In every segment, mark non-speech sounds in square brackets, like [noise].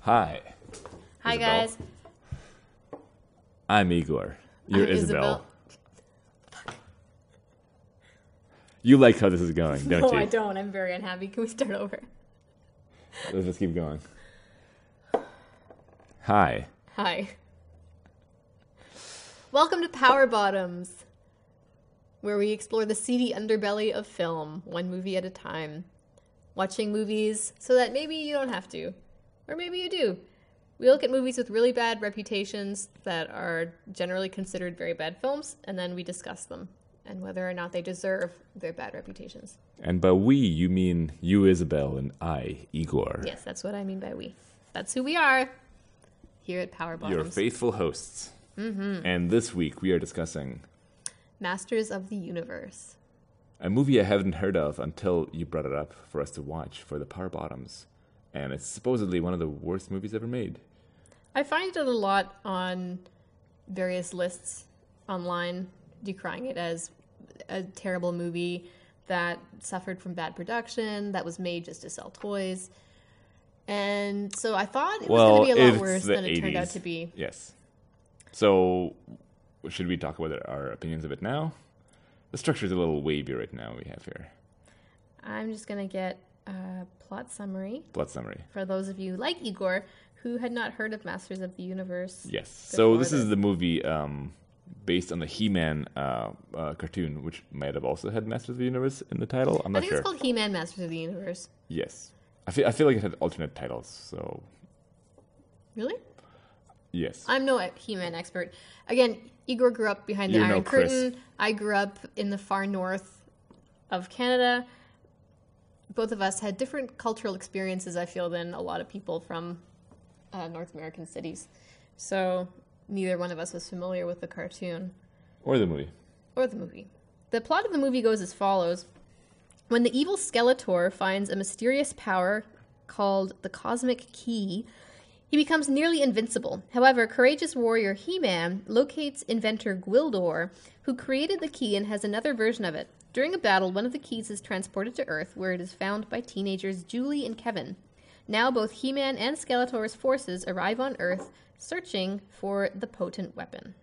Hi. Hi, Isabel. guys. I'm Igor. You're I'm Isabel. You like how this is going, don't No, you? No, I don't. I'm very unhappy. Can we start over? Let's just keep going. Hi. Hi. Welcome to Power Bottoms, where we explore the seedy underbelly of film, one movie at a time. Watching movies so that maybe you don't have to, or maybe you do. We look at movies with really bad reputations that are generally considered very bad films, and then we discuss them and whether or not they deserve their bad reputations. And by we, you mean you, Isabel, and I, Igor. Yes, that's what I mean by we. That's who we are here at Power Bottoms. Your faithful hosts. Mm-hmm. And this week we are discussing Masters of the Universe. a movie I haven't heard of until you brought it up for us to watch for the Power Bottoms. And it's supposedly one of the worst movies ever made. I find it a lot on various lists online, decrying it as a terrible movie that suffered from bad production, that was made just to sell toys. And so I thought it was going to be a lot worse than it turned out to be. Yes. So, should we talk about our opinions of it now? The structure's a little wavy right now. We have here I'm just going to get a plot summary plot summary. for those of you like Igor who had not heard of Masters of the Universe. Yes. So this is the- movie um, based on the He-Man uh, uh, cartoon, which might have also had Masters of the Universe in the title. I'm not sure. I think sure. it's called He Man Masters of the Universe. yes. I feel I feel like it had alternate titles. So Really? yes. I'm no He-Man expert. Again, Igor grew up behind the You're no Iron Chris. Curtain. I grew up in the far north of Canada. Both of us had different cultural experiences, I feel, than a lot of people from uh, North American cities. So neither one of us was familiar with the cartoon or the movie. or the movie. The plot of the movie goes as follows When the evil Skeletor finds a mysterious power called the Cosmic Key, he becomes nearly invincible. However, courageous warrior He Man locates inventor Gwildor, who created the key and has another version of it. During a battle, one of the keys is transported to Earth, where it is found by teenagers Julie and Kevin. Now, both He Man and Skeletor's forces arrive on Earth, searching for the potent weapon.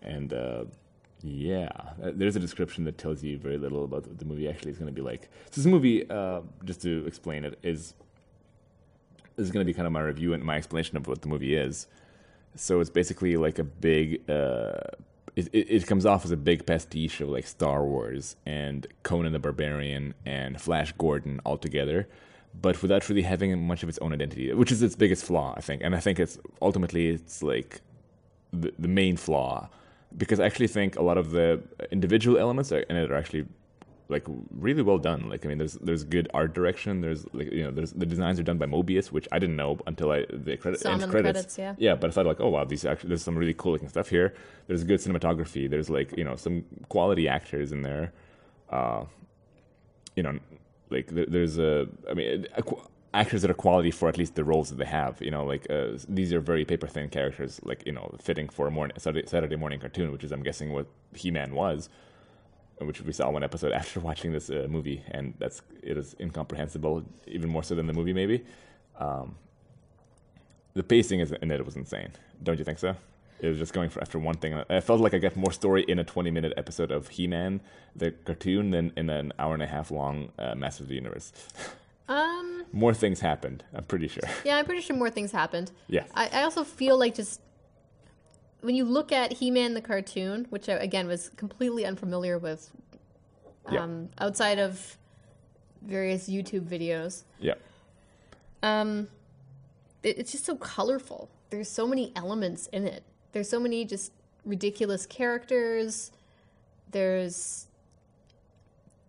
And uh, yeah, uh, there's a description that tells you very little about what the movie actually is going to be like. So this movie, uh, just to explain it, is is going to be kind of my review and my explanation of what the movie is. So it's basically like a big. Uh, it, it, comes off as a big pastiche of like Star Wars and Conan the Barbarian and Flash Gordon all together, but without really having much of its own identity, which is its biggest flaw, I think. And I think it's ultimately it's like the, the main flaw because I actually think a lot of the individual elements are, in it are actually like really well done. Like I mean, there's there's good art direction. There's like you know, there's the designs are done by Moebius, which I didn't know until I the credit end credits. credits, yeah. Yeah, but I thought like, oh wow, these actually there's some really cool looking stuff here. There's good cinematography. There's like you know some quality actors in there. Uh, you know, like there, there's a I mean a, qu- actors that are quality for at least the roles that they have. You know, like uh, these are very paper thin characters, like you know, fitting for a morning Saturday, Saturday morning cartoon, which is I'm guessing what He Man was, which we saw one episode [laughs] after watching this uh, movie, and that's it is incomprehensible, even more so than the movie maybe. Um, the pacing is in it was insane. Don't you think so? It was just going for after one thing. I felt like I got more story in a 20 minute episode of He Man, the cartoon, than in an hour and a half long uh, Masters of the Universe. [laughs] Um, more things happened, I'm pretty sure. yeah, I'm pretty sure more things happened. Yes. I, I also feel like just when you look at He-Man the cartoon, which I, again was completely unfamiliar with, Yeah. um, outside of various YouTube videos, Yeah. um, it, it's just so colorful. There's so many elements in it. There's so many just ridiculous characters. There's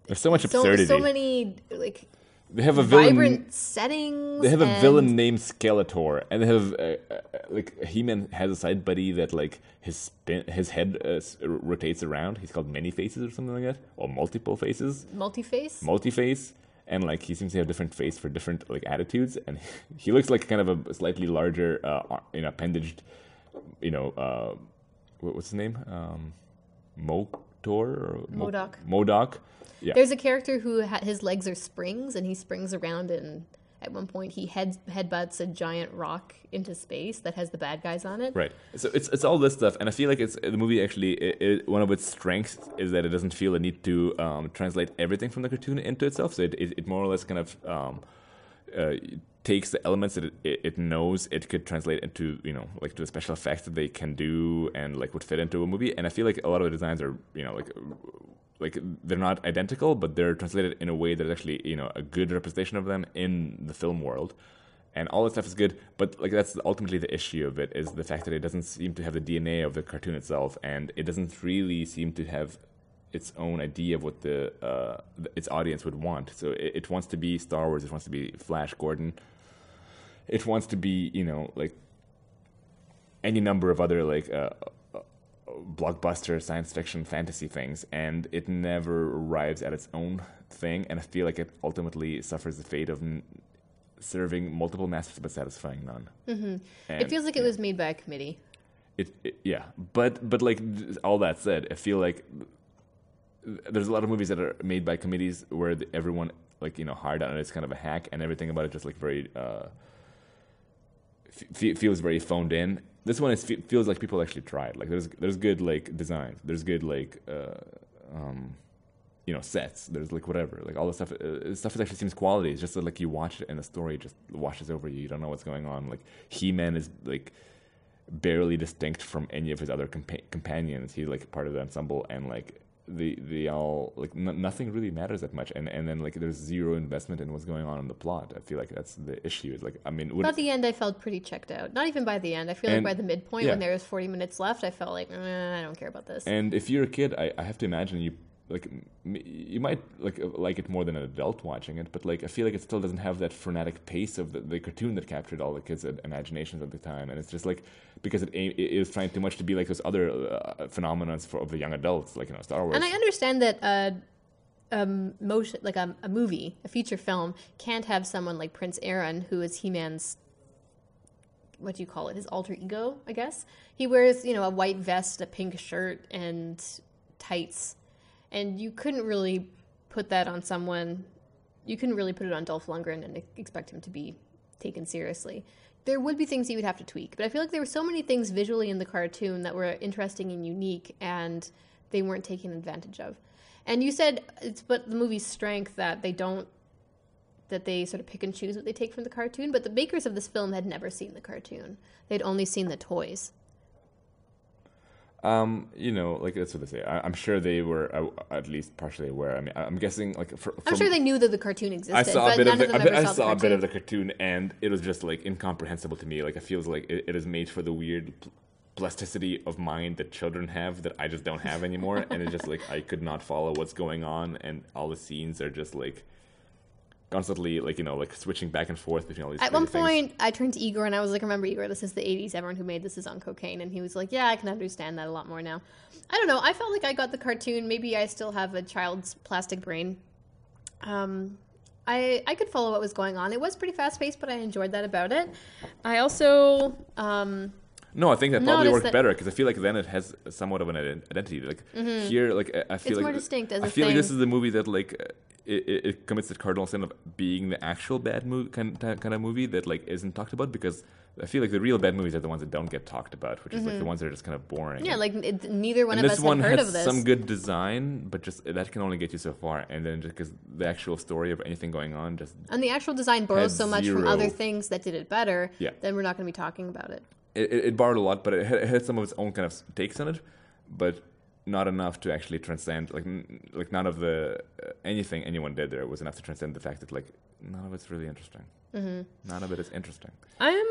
There's so much so, absurdity. so many like they have a villain. vibrant settings. They have a villain named Skeletor, and they have uh, uh, like He-Man has a side buddy that like his spin, his head uh, rotates around. He's called Many Faces or something like that, or multiple faces, multi-face. multi-face, and like he seems to have different face for different like attitudes, and [laughs] he looks like kind of a slightly larger, uh, you know, appendaged, you know, uh, what, what's his name, um, Motor or Mo- MODOK. MODOK, yeah. There's a character who ha- his legs are springs and he springs around and at one point he head headbutts a giant rock into space that has the bad guys on it. Right. So it's it's all this stuff, and I feel like it's the movie actually. It, it, one of its strengths is that it doesn't feel a need to um, translate everything from the cartoon into itself. So it it, it more or less kind of um, uh, takes the elements that it, it, knows it could translate into you know like to the special effects that they can do and like would fit into a movie. And I feel like a lot of the designs are you know like like they're not identical, but they're translated in a way that is actually you know a good representation of them in the film world. And all that stuff is good, but like that's ultimately the issue of it is the fact that it doesn't seem to have the DNA of the cartoon itself, and it doesn't really seem to have its own idea of what the uh, its audience would want. So it, it wants to be Star Wars, it wants to be Flash Gordon, it wants to be you know like any number of other like uh, blockbuster science fiction fantasy things and it never arrives at its own thing and i feel like it ultimately suffers the fate of n- serving multiple masters but satisfying none. Mm-hmm. it feels like it was made by a committee. It, it, yeah. But but like all that said i feel like there's a lot of movies that are made by committees where the, everyone like you know hired on it's kind of a hack and everything about it just like very uh, f- feels very phoned in this one is, feels like people actually tried. Like there's there's good like design. There's good like uh, um, you know sets. There's like whatever. Like all the stuff uh, stuff that actually seems quality. It's just that, like you watch it and the story just washes over you. You don't know what's going on. Like He Man is like barely distinct from any of his other compa- companions. He's like part of the ensemble and like they they all like n- nothing really matters that much, and and then like there's zero investment in what's going on in the plot. I feel like that's the issue. Is like I mean, by the end, I felt pretty checked out. Not even by the end. I feel and, like by the midpoint yeah. when there was 40 minutes left, I felt like eh, I don't care about this. And if you're a kid, I, I have to imagine you like you might like uh, like it more than an adult watching it, but like I feel like it still doesn't have that frenetic pace of the, the cartoon that captured all the kids' imaginations at the time, and it's just like because it, it is trying too much to be like those other uh, phenomena for of the young adults, like you know Star Wars. And I understand that. Uh, um, motion like a, a movie, a feature film, can't have someone like Prince Aaron, who is He Man's what do you call it? His alter ego, I guess. He wears, you know, a white vest, a pink shirt, and tights and you couldn't really put that on someone. You couldn't really put it on Dolph Lundgren and expect him to be taken seriously. There would be things he would have to tweak, but I feel like there were so many things visually in the cartoon that were interesting and unique, and they weren't taken advantage of. And you said it's but the movie's strength that they don't that they sort of pick and choose what they take from the cartoon, but the makers of this film had never seen the cartoon. They'd only seen the toys. Um, you know, like that's what they say. I, am sure they were uh, at least partially aware. I mean, I'm guessing like. For, I'm sure they knew that the cartoon existed. I saw a bit of, the, of I saw a bit of the cartoon, and it was just like incomprehensible to me. Like it feels like it, it is made for the weird plasticity of mind that children have that I just don't have anymore, and it's just like I could not follow what's going on, and all the scenes are just like constantly like you know like switching back and forth between all these. At one point, I turned to Igor and I was like, "Remember, Igor, this is the '80s. Everyone who made this is on cocaine." And he was like, "Yeah, I can understand that a lot more now." I don't know. I felt like I got the cartoon. Maybe I still have a child's plastic brain. Um, I I could follow what was going on. It was pretty fast paced, but I enjoyed that about it. I also. Um, no, I think that probably worked that better because I feel like then it has somewhat of an identity. Like mm-hmm. here, like I feel it's like more distinct. As I feel thing. like this is the movie that like it, it, commits the cardinal sin of being the actual bad movie kind, kind of movie that like isn't talked about because I feel like the real bad movies are the ones that don't get talked about, which is mm-hmm. like the mm-hmm. ones that are just kind of boring. Yeah, like it, neither one and of us one heard of this. Some good design, but just that can only get you so far, and then just because the actual story of anything going on just and the actual design borrows so much zero. from other things that did it better. Yeah. then we're not going to be talking about it. It, it. borrowed a lot, but it had, it had some of its own kind of takes on it. But not enough to actually transcend like n- like none of the uh, anything anyone did there was enough to transcend the fact that like none of it's really interesting. Mm-hmm. None of it is interesting. I'm.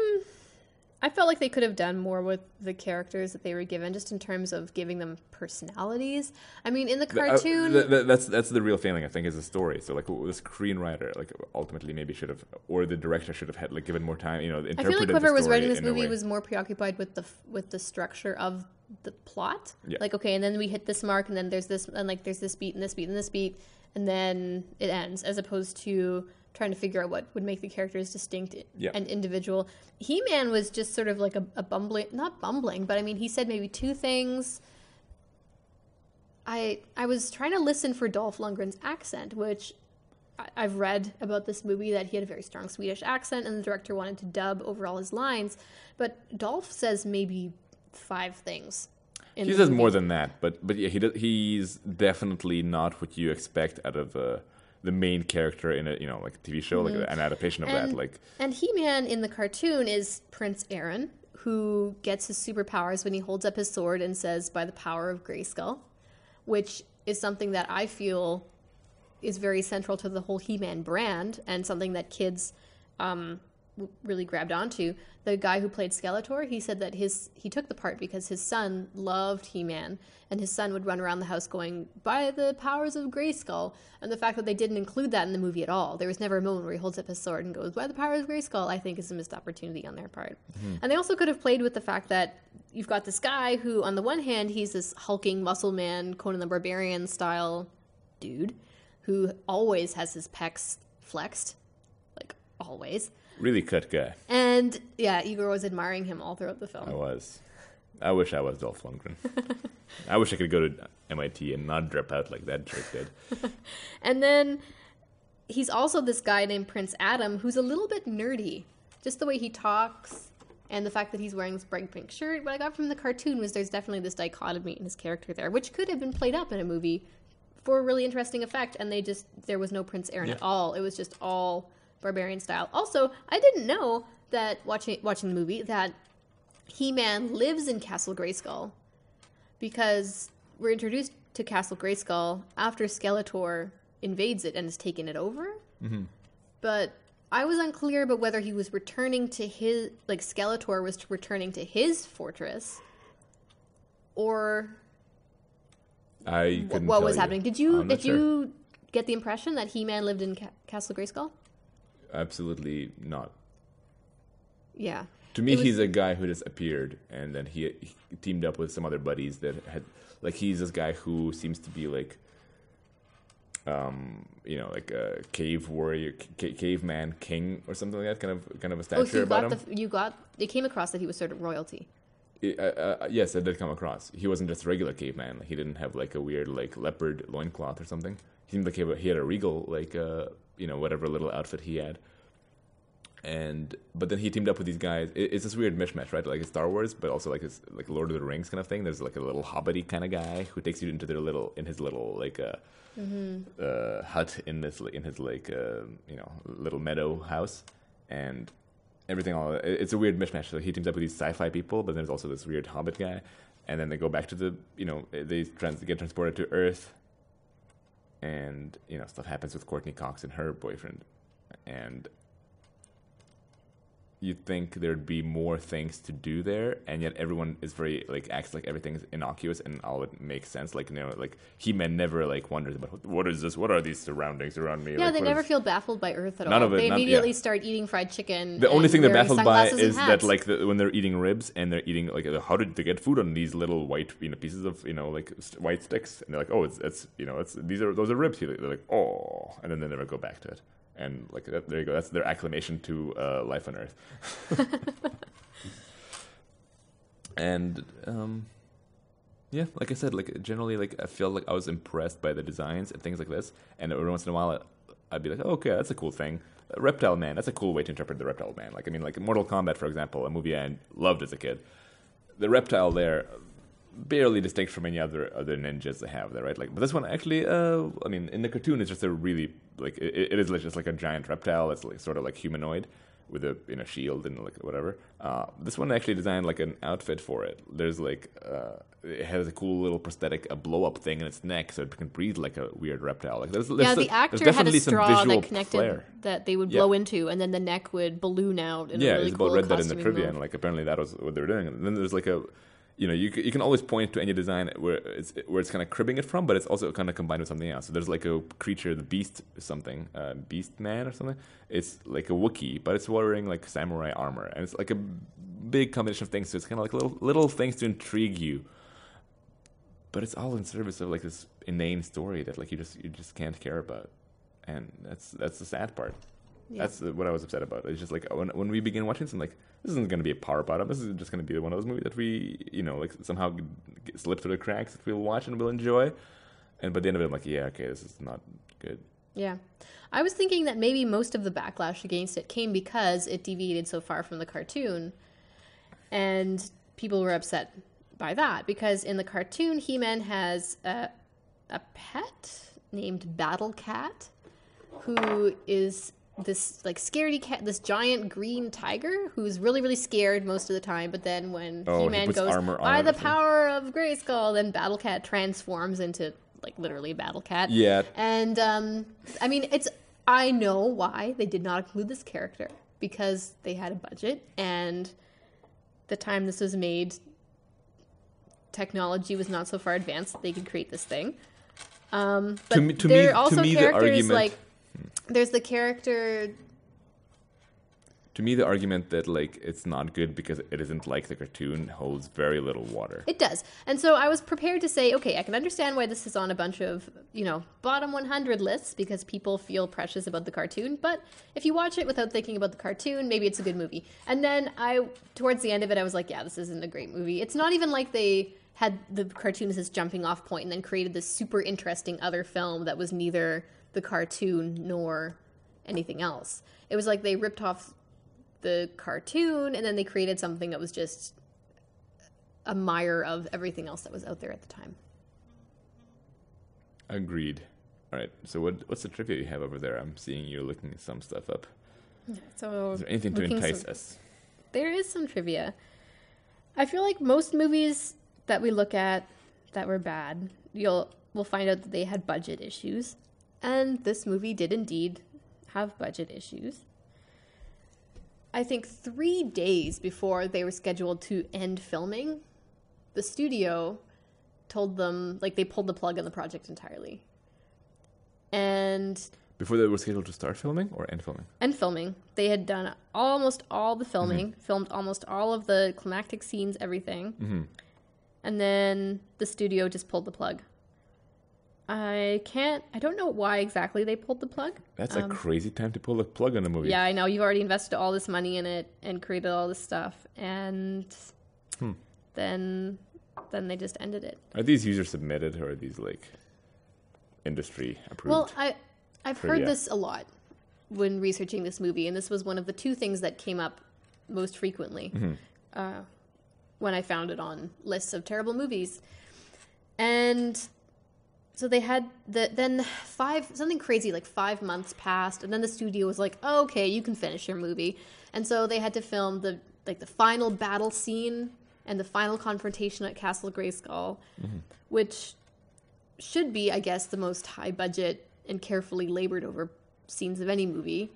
I felt like they could have done more with the characters that they were given, just in terms of giving them personalities. I mean, in the cartoon, the, uh, th- that's that's the real feeling I think is the story. So like the screenwriter, like ultimately maybe should have, or the director should have had like given more time. You know, I feel like whoever was writing this movie was more preoccupied with the with the structure of the plot. Yeah. Like, okay, and then we hit this mark, and then there's this, and like there's this beat, and this beat, and this beat, and then it ends, as opposed to trying to figure out what would make the characters distinct yeah. and individual. He Man was just sort of like a, a bumbling, not bumbling, but I mean, he said maybe two things. I I was trying to listen for Dolph Lundgren's accent, which I- I've read about this movie that he had a very strong Swedish accent, and the director wanted to dub over all his lines. But Dolph says maybe five things. He says movie. more than that, but but yeah, he he's definitely not what you expect out of uh, the main character in a you know like a TV show, like an adaptation of that. Mm-hmm. And- Like And He Man in the cartoon is Prince Aaron, who gets his superpowers when he holds up his sword and says, by the power of Grayskull, which is something that I feel is very central to the whole He Man brand and something that kids um, really grabbed onto. The guy who played Skeletor, he said that his he took the part because his son loved He Man, and his son would run around the house going, "By the powers of Grayskull." And the fact that they didn't include that in the movie at all, there was never a moment where he holds up his sword and goes, "By the powers of Grayskull," I think is a missed opportunity on their part. Mm-hmm. And they also could have played with the fact that you've got this guy who, on the one hand, he's this hulking muscle man, Conan the Barbarian style dude, who always has his pecs flexed, like always. Really cut guy. And yeah, Igor was admiring him all throughout the film. I was. I wish I was Dolph Lundgren. [laughs] I wish I could go to MIT and not drop out like that jerk did. [laughs] And then he's also this guy named Prince Adam who's a little bit nerdy. Just the way he talks and the fact that he's wearing this bright pink shirt. What I got from the cartoon was there's definitely this dichotomy in his character there, which could have been played up in a movie for a really interesting effect. And they just, there was no Prince Aaron at all. It was just all barbarian style. Also, I didn't know that watching, watching the movie that He Man lives in Castle Grayskull because we're introduced to Castle Grayskull after Skeletor invades it and has taken it over. Mm-hmm. But I was unclear about whether he was returning to his like Skeletor was returning to his fortress, or I what was you. happening. Did you did sure. you get the impression that He Man lived in Ca- Castle Grayskull? Absolutely not. Yeah. To me, was- he's a guy who just appeared, and then he, he teamed up with some other buddies that had, like, he's this guy who seems to be like, um, you know, like a cave warrior, ca- caveman king or something like that. Kind of, kind of a Oh, stature so you about got him. the you got it came across that he was sort of royalty. Uh, uh, yes, I did come across. He wasn't just a regular caveman. He didn't have like a weird like leopard loincloth or something. He seemed like he had a- he had a regal like uh, you know whatever little outfit he had. And but then he teamed up with these guys. It, it's this weird mishmash, right? Like it's Star Wars, but also like it's like Lord of the Rings kind of thing. There's like a little hobbity kind of guy who takes you into their little in his little like uh, uh, hut in this in his like uh, you know little meadow house, and everything all it's a weird mishmash. So he teams up with these sci-fi people, but then there's also this weird hobbit guy, and then they go back to the you know they trans- get transported to Earth, and you know stuff happens with Courteney Cox and her boyfriend, and you'd think there'd be more things to do there, and yet everyone is very like acts like everything's innocuous and all it makes sense. Like you know, like He Man never like wonders about what- what is this? What are these surroundings around me? Yeah, Like, they never is- feel baffled by Earth at None all. of it, they immediately yeah. start eating fried chicken. The only thing they're baffled by is that like the, when they're eating ribs and they're eating like how did they get food on these little white you know pieces of you know like white sticks and they're like oh it's it's you know it's these are those are ribs they're like oh and then they never go back to it and like that, there you go that's their acclamation to uh, life on Earth [laughs] and um yeah like I said like generally like I feel like I was impressed by the designs and things like this and every once in a while I'd be like oh, okay that's a cool thing Reptile Man, that's a cool way to interpret the Reptile Man. Like, I mean, like Mortal Kombat, for example, a movie I loved as a kid. The reptile there, barely distinct from any other other ninjas they have there, right? Like, but this one actually, uh, I mean, in the cartoon, it's just a really like it, it is just like a giant reptile. It's like sort of like humanoid with a you know shield and like whatever. Uh, this one actually designed like an outfit for it. There's like uh, it has a cool little prosthetic, a blow up thing in its neck, so it can breathe like a weird reptile. Like, there's, there's yeah, the actor there's had a straw that connected flair. that they would Yeah. blow into, and then the neck would balloon out. In yeah, a really Isabel cool read that in the trivia, move. and like apparently that was what they were doing. And then there's like a, you know, you you can always point to any design where it's where it's kind of cribbing it from, but it's also kind of combined with something else. So there's like a creature, the beast something, uh, beast man or something. It's like a Wookiee, but it's wearing like samurai armor, and it's like a big combination of things. So it's kind of like little little things to intrigue you. But it's all in service of like this inane story that like you just you just can't care about, and that's that's the sad part. Yeah. That's what I was upset about. It's just like when when we begin watching something, like this isn't going to be a power bottom. This is just going to be one of those movies that we, you know, like somehow get, slip through the cracks that we'll watch and we'll enjoy. And by the end of it, I'm like, yeah, okay, this is not good. Yeah. I was thinking that maybe most of the backlash against it came because it deviated so far from the cartoon. And people were upset by that because in the cartoon, He Man has a, a pet named Battle Cat who is this like scaredy cat, this giant green tiger who's really really scared most of the time. But then when Oh, he He goes by the power of Grayskull, then Battle Cat transforms into like literally Battle Cat. Yeah. And um, I mean, it's I know why they did not include this character because they had a budget and the time this was made, technology was not so far advanced that they could create this thing. Um, but me- to there me- are also to me, the characters argument- like there's the character To me, the argument that like it's not good because it isn't like the cartoon holds very little water. It does. And so I was prepared to say, okay, I can understand why this is on a bunch of, you know, bottom 100 lists because people feel precious about the cartoon. But if you watch it without thinking about the cartoon, maybe it's a good movie. And then I, towards the end of it, I was like, yeah, this isn't a great movie. It's not even like they had the cartoon as this jumping off point and then created this super interesting other film that was neither the cartoon nor anything else. It was like they ripped off the cartoon and then they created something that was just a mire of everything else that was out there at the time. Agreed. All right. So what what's the trivia you have over there? I'm seeing you looking some stuff up. So Is there anything to entice some- us? there is some trivia. I feel like most movies that we look at that were bad, you'll we'll find out that they had budget issues, and this movie did indeed have budget issues. I think three days before they were scheduled to end filming, the studio told them like they pulled the plug on the project entirely. And Before they were scheduled to start filming or end filming? and filming. They had done almost all the filming, filmed almost all of the climactic scenes, everything. Mm-hmm. And then the studio just pulled the plug. I can't, I don't know why exactly they pulled the plug. That's a crazy time to pull a plug on a movie. Um, Yeah, I know. You've already invested all this money in it and created all this stuff. And Hmm. then then they just ended it. Are these user submitted or are these like industry approved? Well, I I've heard this a lot when researching this movie, and this was one of the two things that came up most frequently Mm-hmm. uh, when I found it on lists of terrible movies. And so they had the then five something crazy like five months passed, and then the studio was like, oh, "Okay, you can finish your movie," and so they had to film the like the final battle scene and the final confrontation at Castle Grayskull, which should be, I guess, the most high budget and carefully labored over scenes of any movie.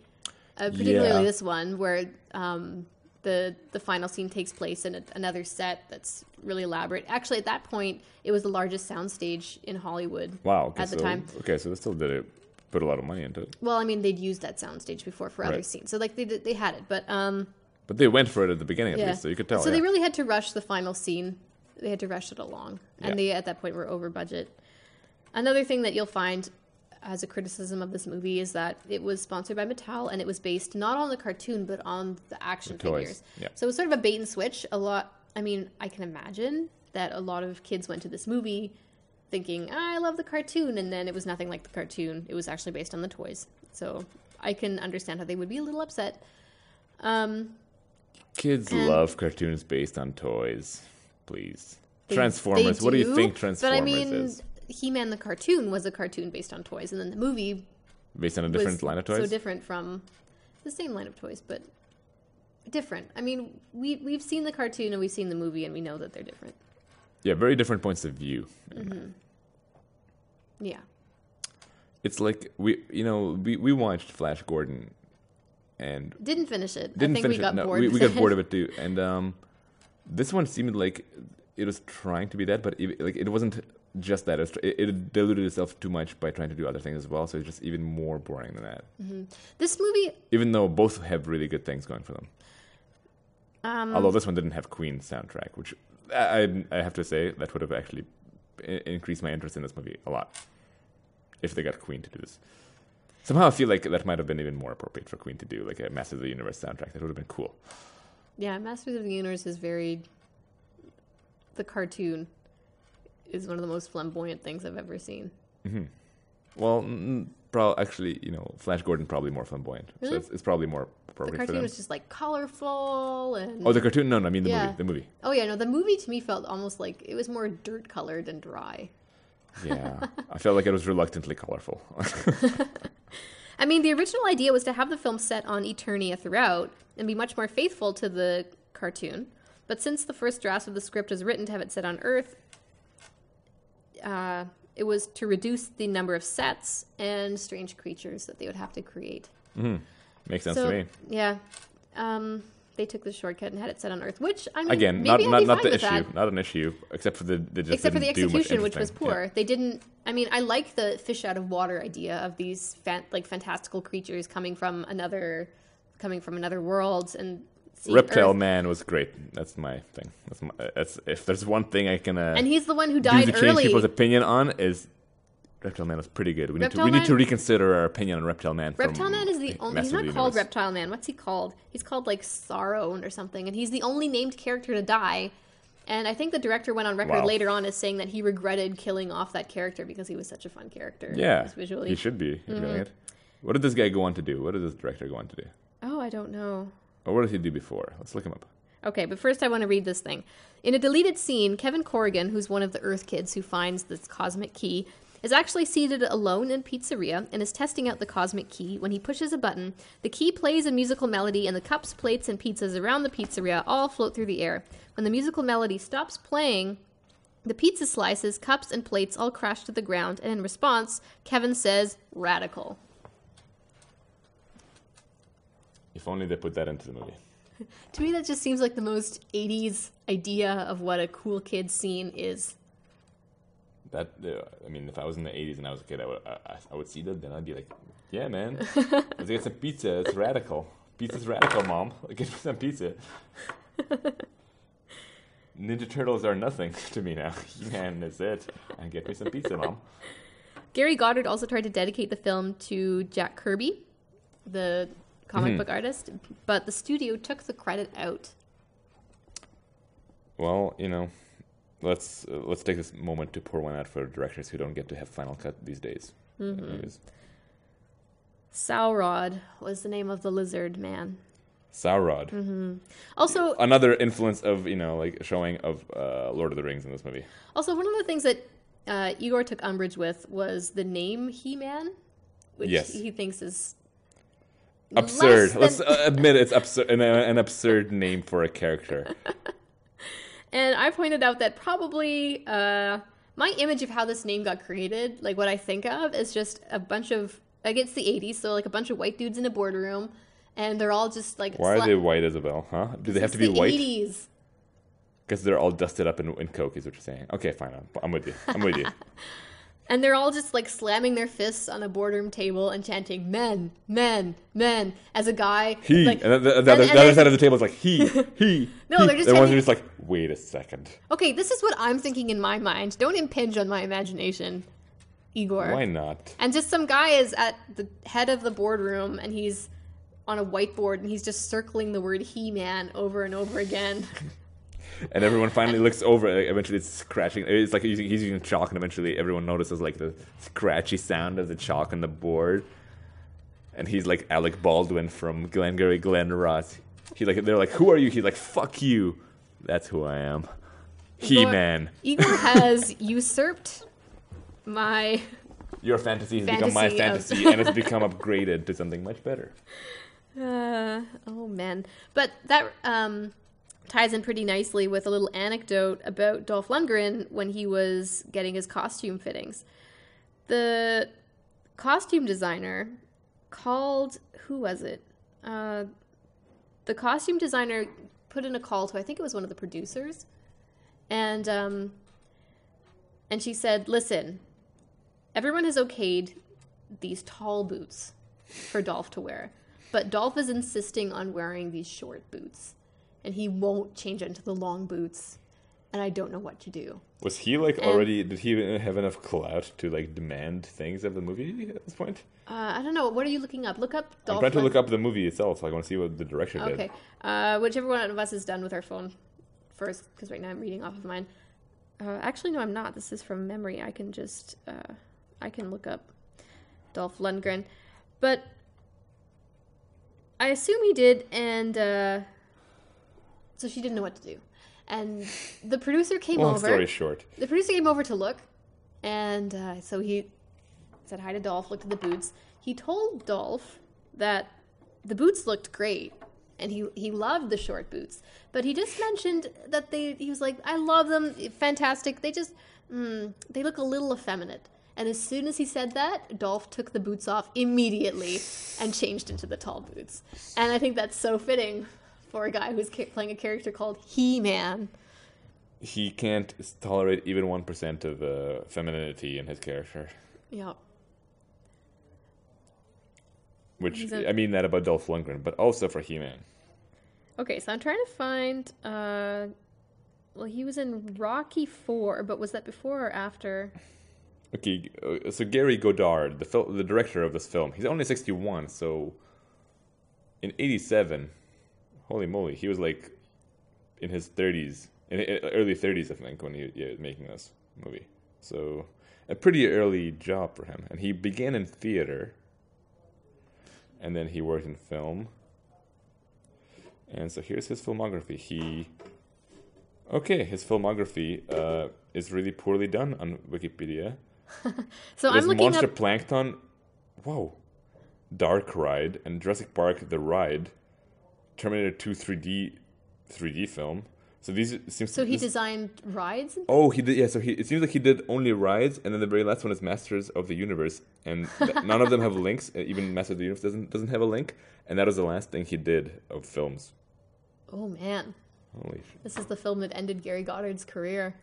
Uh, particularly Yeah. this one, where um, the the final scene takes place in a, another set that's really elaborate. Actually, at that point, it was the largest soundstage in Hollywood. wow. Okay, at the so, time. Okay, so they still did it. Put a lot of money into it. Well, I mean, they'd used that soundstage before for other scenes, so like they did, they had it, but um, But they went for it at the beginning at yeah. least, so you could tell. So yeah. they really had to rush the final scene. They had to rush it along, and Yeah. they at that point were over budget. Another thing that you'll find as a criticism of this movie is that it was sponsored by Mattel and it was based not on the cartoon but on the action The figures. yeah. So it was sort of a bait and switch. A lot. I mean, I can imagine that a lot of kids went to this movie thinking, "Ah, "I love the cartoon," and then it was nothing like the cartoon. It was actually based on the toys. So I can understand how they would be a little upset. Um, Kids and- love cartoons based on toys. Please. Transformers. what do you think Transformers But I mean, is? He-Man the cartoon was a cartoon based on toys, and then the movie Based on a different was line of toys. so different from the same line of toys, but different. I mean, we we've seen the cartoon and we've seen the movie, and we know that they're different. yeah, very different points of view. Yeah, It's like we, you know, we, we watched Flash Gordon, and didn't finish it. didn't I think finish we got it. No, bored. we, we got bored of it [laughs] too. And um, this one seemed like it was trying to be that, but it, like it wasn't just that. It, it, diluted itself too much by trying to do other things as well. So it's just even more boring than that. This movie, Even though both have really good things going for them. um, Although this one didn't have Queen's soundtrack, which I, I, I have to say that would have actually increased my interest in this movie a lot if they got Queen to do this. Somehow I feel like that might have been even more appropriate for Queen to do, like a Masters of the Universe soundtrack. That would have been cool. yeah, Masters of the Universe is very. The cartoon is one of the most flamboyant things I've ever seen. Well, mm, Pro- actually, you know, Flash Gordon probably more flamboyant, Really? so it's, it's probably more The appropriate for cartoon them. was just like colorful and Oh, the cartoon? No, no, I mean the Yeah. movie. The movie. oh yeah, no, the movie to me felt almost like it was more dirt colored and dry. Yeah, I felt like it was reluctantly colorful. [laughs] [laughs] I mean, the original idea was to have the film set on Eternia throughout and be much more faithful to the cartoon. But since the first draft of the script was written to have it set on Earth, uh, it was to reduce the number of sets and strange creatures that they would have to create. Mm-hmm. Makes sense so, to me. yeah, um, they took the shortcut and had it set on Earth, which I mean, Again, maybe not I'd not, be not fine the with issue, that. not an issue, except for the except for the didn't do much execution, which was interesting. Yeah. poor. They didn't. I mean, I like the fish out of water idea of these fan, like fantastical creatures coming from another, coming from another world and seeing Reptile Earth. Man was great. That's my thing. That's my. That's if there's one thing I can uh, And he's the one who died to change early. people's opinion on is Reptile Man was pretty good. We need to Reptile we need to reconsider our opinion on Reptile Man. from Reptile Man is the only. He's not called Universe. Reptile Man. What's he called? He's called like Sorrow or something, and he's the only named character to die. And I think the director went on record Wow. later on as saying that he regretted killing off that character because he was such a fun character. Yeah, visually. he should be Mm-hmm. What did this guy go on to do? What did this director go on to do? Oh, I don't know. Or what did he do before? Let's look him up. Okay, but first I want to read this thing. In a deleted scene, Kevin Corrigan, who's one of the Earth kids who finds this cosmic key, is actually seated alone in pizzeria and is testing out the cosmic key. When he pushes a button, the key plays a musical melody, and the cups, plates, and pizzas around the pizzeria all float through the air. When the musical melody stops playing, the pizza slices, cups, and plates all crash to the ground, and in response, Kevin says, Radical. If only they put that into the movie. [laughs] To me, that just seems like the most 80s idea of what a cool kid scene is. That uh, I mean, if I was in the '80s and I was a kid, I would I, I would see that. Then I'd be like, "Yeah, man, let's get some pizza. It's radical. Pizza's radical, mom. [laughs] Get me some pizza." [laughs] Ninja Turtles are nothing to me now. Man, that's it. And get me some pizza, mom. Gary Goddard also tried to dedicate the film to Jack Kirby, the comic book artist, but the studio took the credit out. Well, you know, let's uh, let's take this moment to pour one out for directors who don't get to have final cut these days. Anyways, Saurod was the name of the lizard man. Saurod, Also, another influence of you know like showing of uh, Lord of the Rings in this movie. also one of the things that uh, Igor took umbrage with was the name He-Man, which Yes. he thinks is Absurd. Let's uh, admit it's absurd. An, an absurd name for a character. [laughs] And I pointed out that probably uh, my image of how this name got created, like what I think of, is just a bunch of like it's the '80s, so like a bunch of white dudes in a boardroom, and they're all just like Why are they white, Isabel? Huh? Do they have to be the white? 80s. Because they're all dusted up in, in coke, is what you're saying. Okay, fine. I'm, I'm with you. I'm with you. [laughs] And they're all just like slamming their fists on a boardroom table and chanting "men, men, men" as a guy. He. like, and the, the, and- other- and the other side of the table is like he, [laughs] he. No, he. they're just ones are just like, wait a second. Okay, this is what I'm thinking in my mind. Don't impinge on my imagination, Igor. Why not? And just some guy is at the head of the boardroom and he's on a whiteboard and he's just circling the word He Man over and over again. [laughs] [laughs] And everyone finally looks over. Eventually, it's scratching. It's like he's, he's using chalk, and eventually, everyone notices like the scratchy sound of the chalk on the board. And he's like Alec Baldwin from Glengarry Glen Ross. He like they're like, "Who are you?" He's like, "Fuck you." That's who I am. He Man. Igor [laughs] has usurped my. Your fantasy has become my Fantasy of- [laughs] and it's become upgraded to something much better. Uh, oh man. But that um, ties in pretty nicely with a little anecdote about Dolph Lundgren when he was getting his costume fittings. The costume designer called, who was it? Uh, the costume designer put in a call to, I think it was one of the producers. And, um, and she said, listen, everyone has okayed these tall boots for Dolph to wear. But Dolph is insisting on wearing these short boots. And he won't change it into the long boots. And I don't know what to do. Was he like And- already? Did he have enough clout to like demand things of the movie at this point? Uh, I don't know. What are you looking up? Look up Dolph. I'm trying to look up the movie itself. I want to see what the director did. Okay. Uh, whichever one of us is done with our phone first, because right now I'm reading off of mine. Uh, actually, no, I'm not. This is from memory. I can just, uh, I can look up. Dolph Lundgren. But I assume he did, and uh, so she didn't know what to do. And the producer came Long over. story short, The producer came over to look, and uh, so he said hi to Dolph, looked at the boots. He told Dolph that the boots looked great, and he he loved the short boots. But he just mentioned that they he was like, I love them, fantastic. They just mm, they look a little effeminate. And as soon as he said that, Dolph took the boots off immediately and changed into the tall boots. And I think that's so fitting for a guy who's playing a character called He Man. he can't tolerate even one percent of uh, femininity in his character. Yeah. Which a- I mean that about Dolph Lundgren, but also for He-Man. Okay, so I'm trying to find. Uh, well, he was in Rocky Four, but was that before or after? Okay, uh, so Gary Goddard, the fil- the director of this film, he's only sixty one. So in eighty seven, holy moly, he was like in his thirties, in in early thirties, I think, when he yeah, was making this movie. So a pretty early job for him, and he began in theater, and then he worked in film. And so here's his filmography. He okay, his filmography uh, is really poorly done on Wikipedia. [laughs] So There's I'm looking Monster up. Plantation. Whoa. Dark Ride and Jurassic Park The Ride. Terminator 2 3D 3D film. So these seems So he this- designed rides. and- Oh, he did. Yeah, so he it seems like he did only rides, and then the very last one is Masters of the Universe, and th- [laughs] none of them have links. uh, Even Masters of the Universe doesn't doesn't have a link, and that was the last thing he did of films. Oh man, Holy this is the film that ended Gary Goddard's career.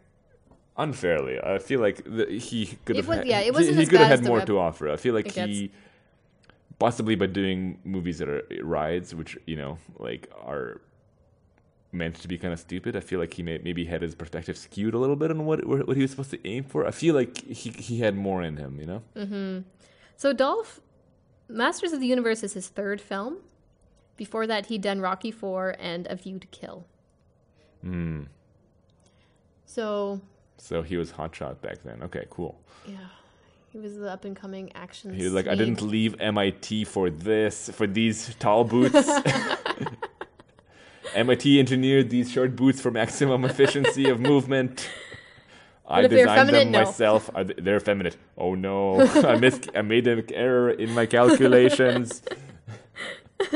unfairly. I feel like the, he could It have. was- had, yeah, it wasn't he, as could have had more to offer. I feel like he possibly by doing movies that are rides, which you know, like are meant to be kind of stupid. I feel like he may, maybe had his perspective skewed a little bit on what what he was supposed to aim for. I feel like he he had more in him, you know. Mhm. So Dolph, Masters of the Universe is his third film. Before that, he'd done Rocky Four and A View to Kill. Hmm. So So he was hotshot back then. Okay, cool. yeah, he was the up and coming action. He was like, I didn't leave MIT for this, for these tall boots. [laughs] MIT engineered these short boots for maximum efficiency of movement. I designed them no. myself. Are they- They're effeminate. Oh no, [laughs] I mis- I made an error in my calculations. [laughs]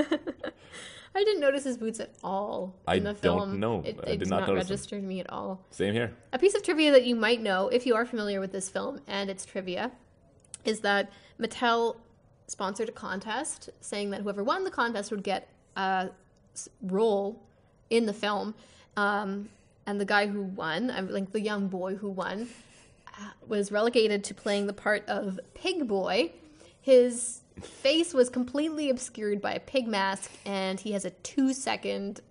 I didn't notice his boots at all I in the don't film. know. It, I did did not not, register to me at all. Same here. A piece of trivia that you might know, if you are familiar with this film and its trivia, is that Mattel sponsored a contest saying that whoever won the contest would get a role in the film. Um, and the guy who won, like the young boy who won, uh, was relegated to playing the part of Pig Boy. His face was completely obscured by a pig mask, and he has a two second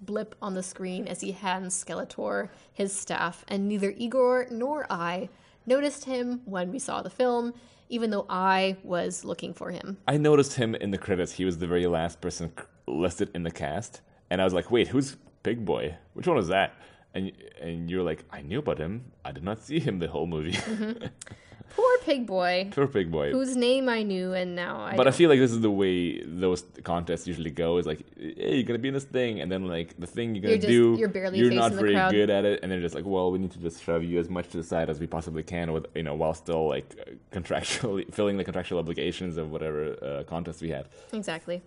blip on the screen as he hands Skeletor his staff. And neither Igor nor I noticed him when we saw the film, even though I was looking for him. I noticed him in the credits. He was the very last person listed in the cast, and I was like, "Wait, who's Big Boy? Which one is that?" And and you're like, "I knew about him. I did not see him the whole movie." Mm-hmm. [laughs] Poor Pig Boy, Poor Big Boy. whose name I knew, and now I but I don't. feel like this is the way those contests usually go. Is like, hey, you're gonna be in this thing, and then like the thing you're gonna You're just- do, you're barely you're not very crowd. good at it, and they're just like, well, we need to just shove you as much to the side as we possibly can, with you know, while still like contractually [laughs] filling the contractual obligations of whatever uh, contest we had. Exactly.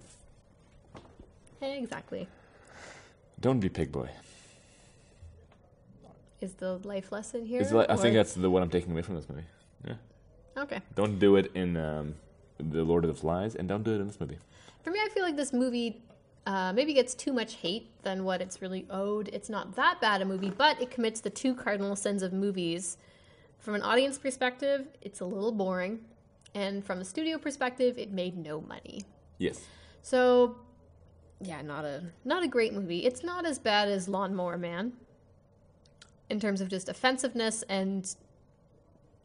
Exactly. Don't be Pig Boy. Is the life lesson here? Like, I think that's the what I'm taking away from this movie. Yeah, Okay. don't do it in um, the Lord of the Flies, and don't do it in this movie. For me, I feel like this movie uh, maybe gets too much hate than what it's really owed. It's not that bad a movie, but it commits the two cardinal sins of movies. From an audience perspective, it's a little boring, and from a studio perspective, it made no money. Yes. So, yeah, not a not a great movie. It's not as bad as Lawnmower Man in terms of just offensiveness and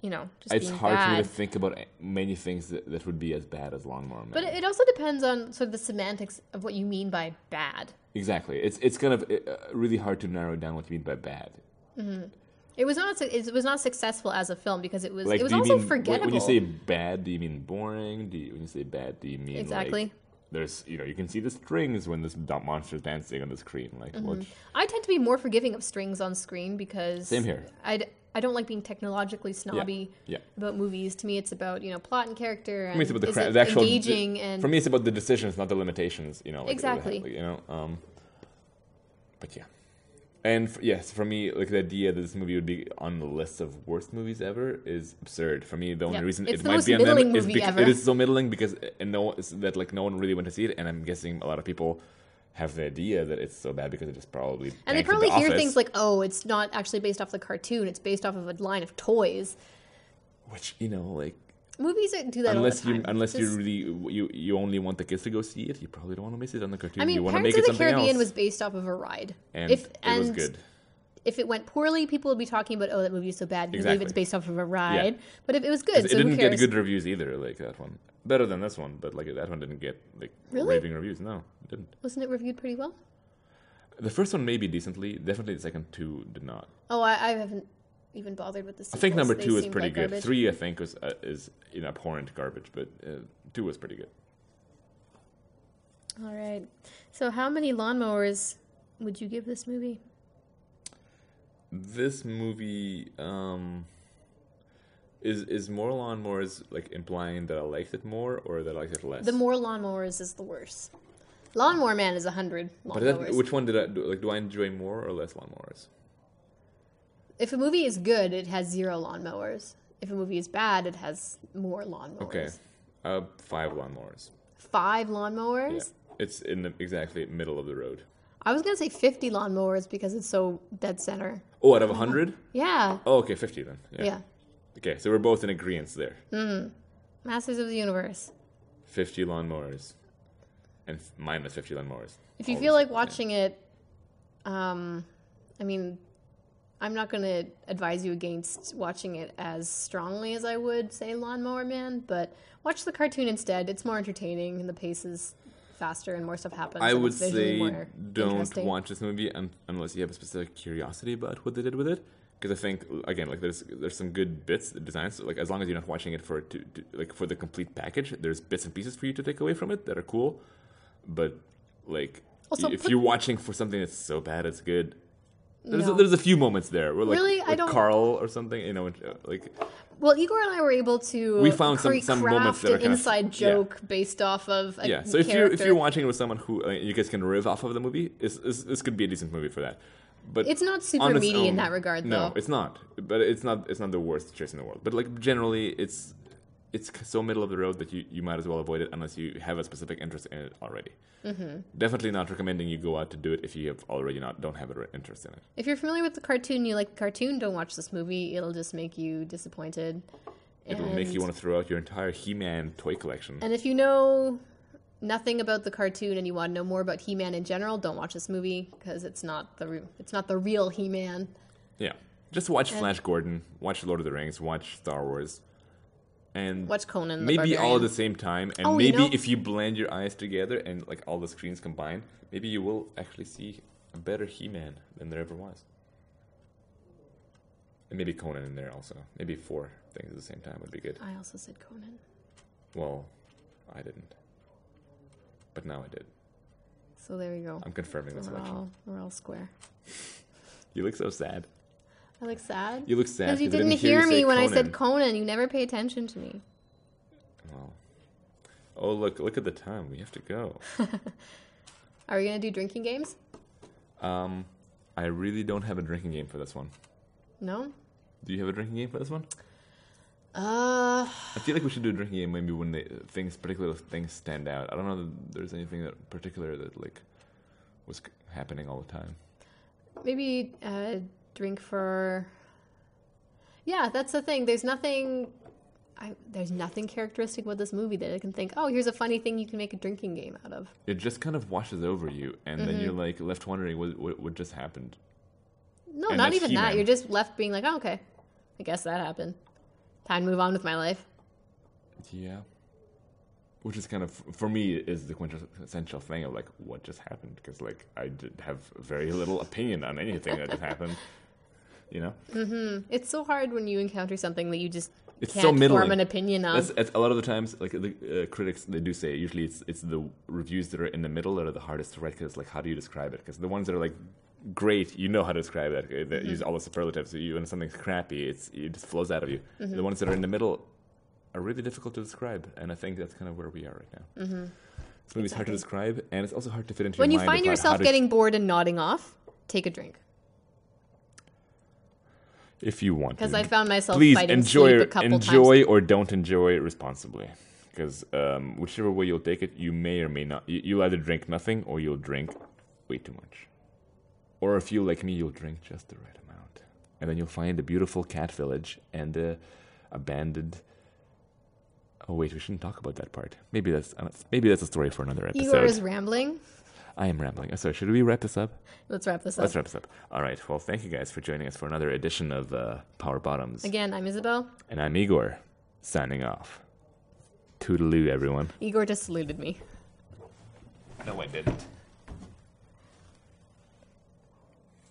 you know just It's being hard for me to think about many things that, that would be as bad as Lawnmower Man. But it also depends on sort of the semantics of what you mean by bad. Exactly. It's it's kind of uh, really hard to narrow down what you mean by bad. It It was not. It was not successful as a film because it was. Like, it was also mean forgettable. when you say bad? Do you mean boring? Do you, when you say bad, do you mean Exactly. Like, there's you know you can see the strings when this monster's dancing on the screen. Like Mm-hmm. what? I tend to be more forgiving of strings on screen because Same here. I, I don't like being technologically snobby yeah. about movies. To me, it's about you know plot and character and For me, it's about the, cra- the actual. engaging and for me, it's about the decisions, not the limitations. You know, like, Exactly. like, you know, um, but yeah, and f- yes, for me, like the idea that this movie would be on the list of worst movies ever is absurd. For me, the only Yeah. reason It's it might be on them is because it is so middling because uh, and no that like no one really went to see it, and I'm guessing a lot of people have the idea that it's so bad because it is probably and they probably the hear office, things like, "Oh, it's not actually based off the cartoon; it's based off of a line of toys." which you know like Movies do that unless you unless you really you you only want the kids to go see it, you probably don't want to miss it on the cartoon. I mean, you want to make of it the something Caribbean else, was based off of a ride. and if it and was good. if it went poorly, people would be talking about, "Oh, that movie is so bad." You believe it's based off of a ride, but if it was good, It so didn't who get good reviews either, like that one. Better than this one, but like that one didn't get like Really? raving reviews. No, it didn't. Wasn't it reviewed pretty well? The first one maybe decently. Definitely the second two did not. Oh, I, I haven't even bothered with the. I think number They two is pretty like good. garbage. Three, I think, was uh, is you know, abhorrent garbage, but uh, two was pretty good. All right. So, how many lawnmowers would you give this movie? This movie um, is is more lawnmowers like implying that I liked it more or that I liked it less. The more lawnmowers is the worse. Lawnmower Man is a hundred but that, which one did I do? Like, do I enjoy more or less lawnmowers? if a movie is good, it has zero lawnmowers. If a movie is bad, it has more lawnmowers. Okay, uh, five lawnmowers. Five Yeah, lawnmowers. it's in the exactly middle of the road. I was gonna say fifty lawnmowers because it's so dead center. Oh, out of hundred? Yeah. Oh, okay, fifty then. Yeah. Yeah. Okay, so we're both in agreement there. Masters of the Universe. Fifty lawnmowers, and f- minus fifty lawnmowers. If you Always, feel like watching it, um, I mean, I'm not going to advise you against watching it as strongly as I would say Lawnmower Man, but watch the cartoon instead. It's more entertaining and the pace is faster and more stuff happens. I and would it's visually say more don't interesting. watch this movie un- unless you have a specific curiosity about what they did with it. Because I think again, like there's there's some good bits, the designs. Like as long as you're not watching it for to, to like for the complete package, there's bits and pieces for you to take away from it that are cool. But like Also, if put- you're watching for something that's so bad it's good, there's No. a, there's a few moments there where like, Really? I don't- Carl or something, you know, uh, like Well, Igor and I were able to We found some- some moments that an kind of- inside yeah. joke based off of a yeah. So if you're if you're watching it with someone who uh, you guys can riff off of the movie, this this could be a decent movie for that. But It's not super its meaty in that regard, No, though. No, it's not. But it's not. It's not the worst choice in the world. But like generally, it's it's so middle of the road that you, you might as well avoid it unless you have a specific interest in it already. Mm-hmm. Definitely not recommending you go out to do it if you have already not don't have an interest in it. If you're familiar with the cartoon, you like the cartoon, don't watch this movie. It'll just make you disappointed. It will make you want to throw out your entire He-Man toy collection. And if you know nothing about the cartoon and you want to know more about He-Man in general, don't watch this movie because it's not the re- it's not the real He-Man. yeah, just watch Flash Gordon, watch Lord of the Rings, watch Star Wars, and Watch Conan. Maybe all at the same time and Oh, you maybe know- if you blend your eyes together and like all the screens combined maybe you will actually see a better he-man than there ever was and maybe conan in there also maybe four things at the same time would be good I also said Conan. well i didn't but now i did So there you go. i'm confirming the We're selection all, we're all square. you look so sad I look sad. you look sad Because you I didn't hear hear me when I said Conan. Conan. You never pay attention to me. well oh look look at the time we have to go [laughs] Are we gonna do drinking games? um i really don't have a drinking game for this one No. do you have a drinking game for this one Uh, I feel like we should do a drinking game maybe when they, things, particular things stand out. I don't know that there's anything that particular that like was happening all the time. maybe uh, drink for. Yeah, that's the thing. There's nothing. I, there's nothing characteristic about this movie that I can think. Oh, here's a funny thing you can make a drinking game out of. It just kind of washes over you, and then you're like left wondering what what, what just happened. No, And not even that. He-Man. You're just left being like, oh, okay, I guess that happened. Time to move on with my life. Yeah, which is kind of for me is the quintessential thing of like what just happened because like I did have very little opinion on anything that just happened. [laughs] You know, Mm-hmm. It's so hard when you encounter something that you just It's can't so form an opinion on. That's, that's a lot of the times, like the uh, critics, they do say usually it's it's the reviews that are in the middle that are the hardest to write because like how do you describe it? Because the ones that are like great, you know how to describe it. uh, That use all the superlatives. You when something's crappy, it's it just flows out of you. The ones that are in the middle are really difficult to describe, and I think that's kind of where we are right now. Mm-hmm. This movie's hard to describe, and it's also hard to fit into when you your mind find yourself getting bored and nodding off, take a drink. if you want. Because. I found myself please fighting enjoy sleep a couple enjoy or don't enjoy responsibly because um, whichever way you'll take it you may or may not you, you'll either drink nothing or you'll drink way too much or if you like me you'll drink just the right amount and then you'll find a beautiful cat village and a abandoned oh wait we shouldn't talk about that part maybe that's uh, maybe that's a story for another Igor episode is rambling. i am rambling so should we wrap this up Let's wrap this up. let's wrap this up all right well thank you guys for joining us for another edition of uh, power bottoms Again, I'm Isabel. and I'm Igor, signing off. Toodaloo, everyone. Igor just saluted me. No, I didn't.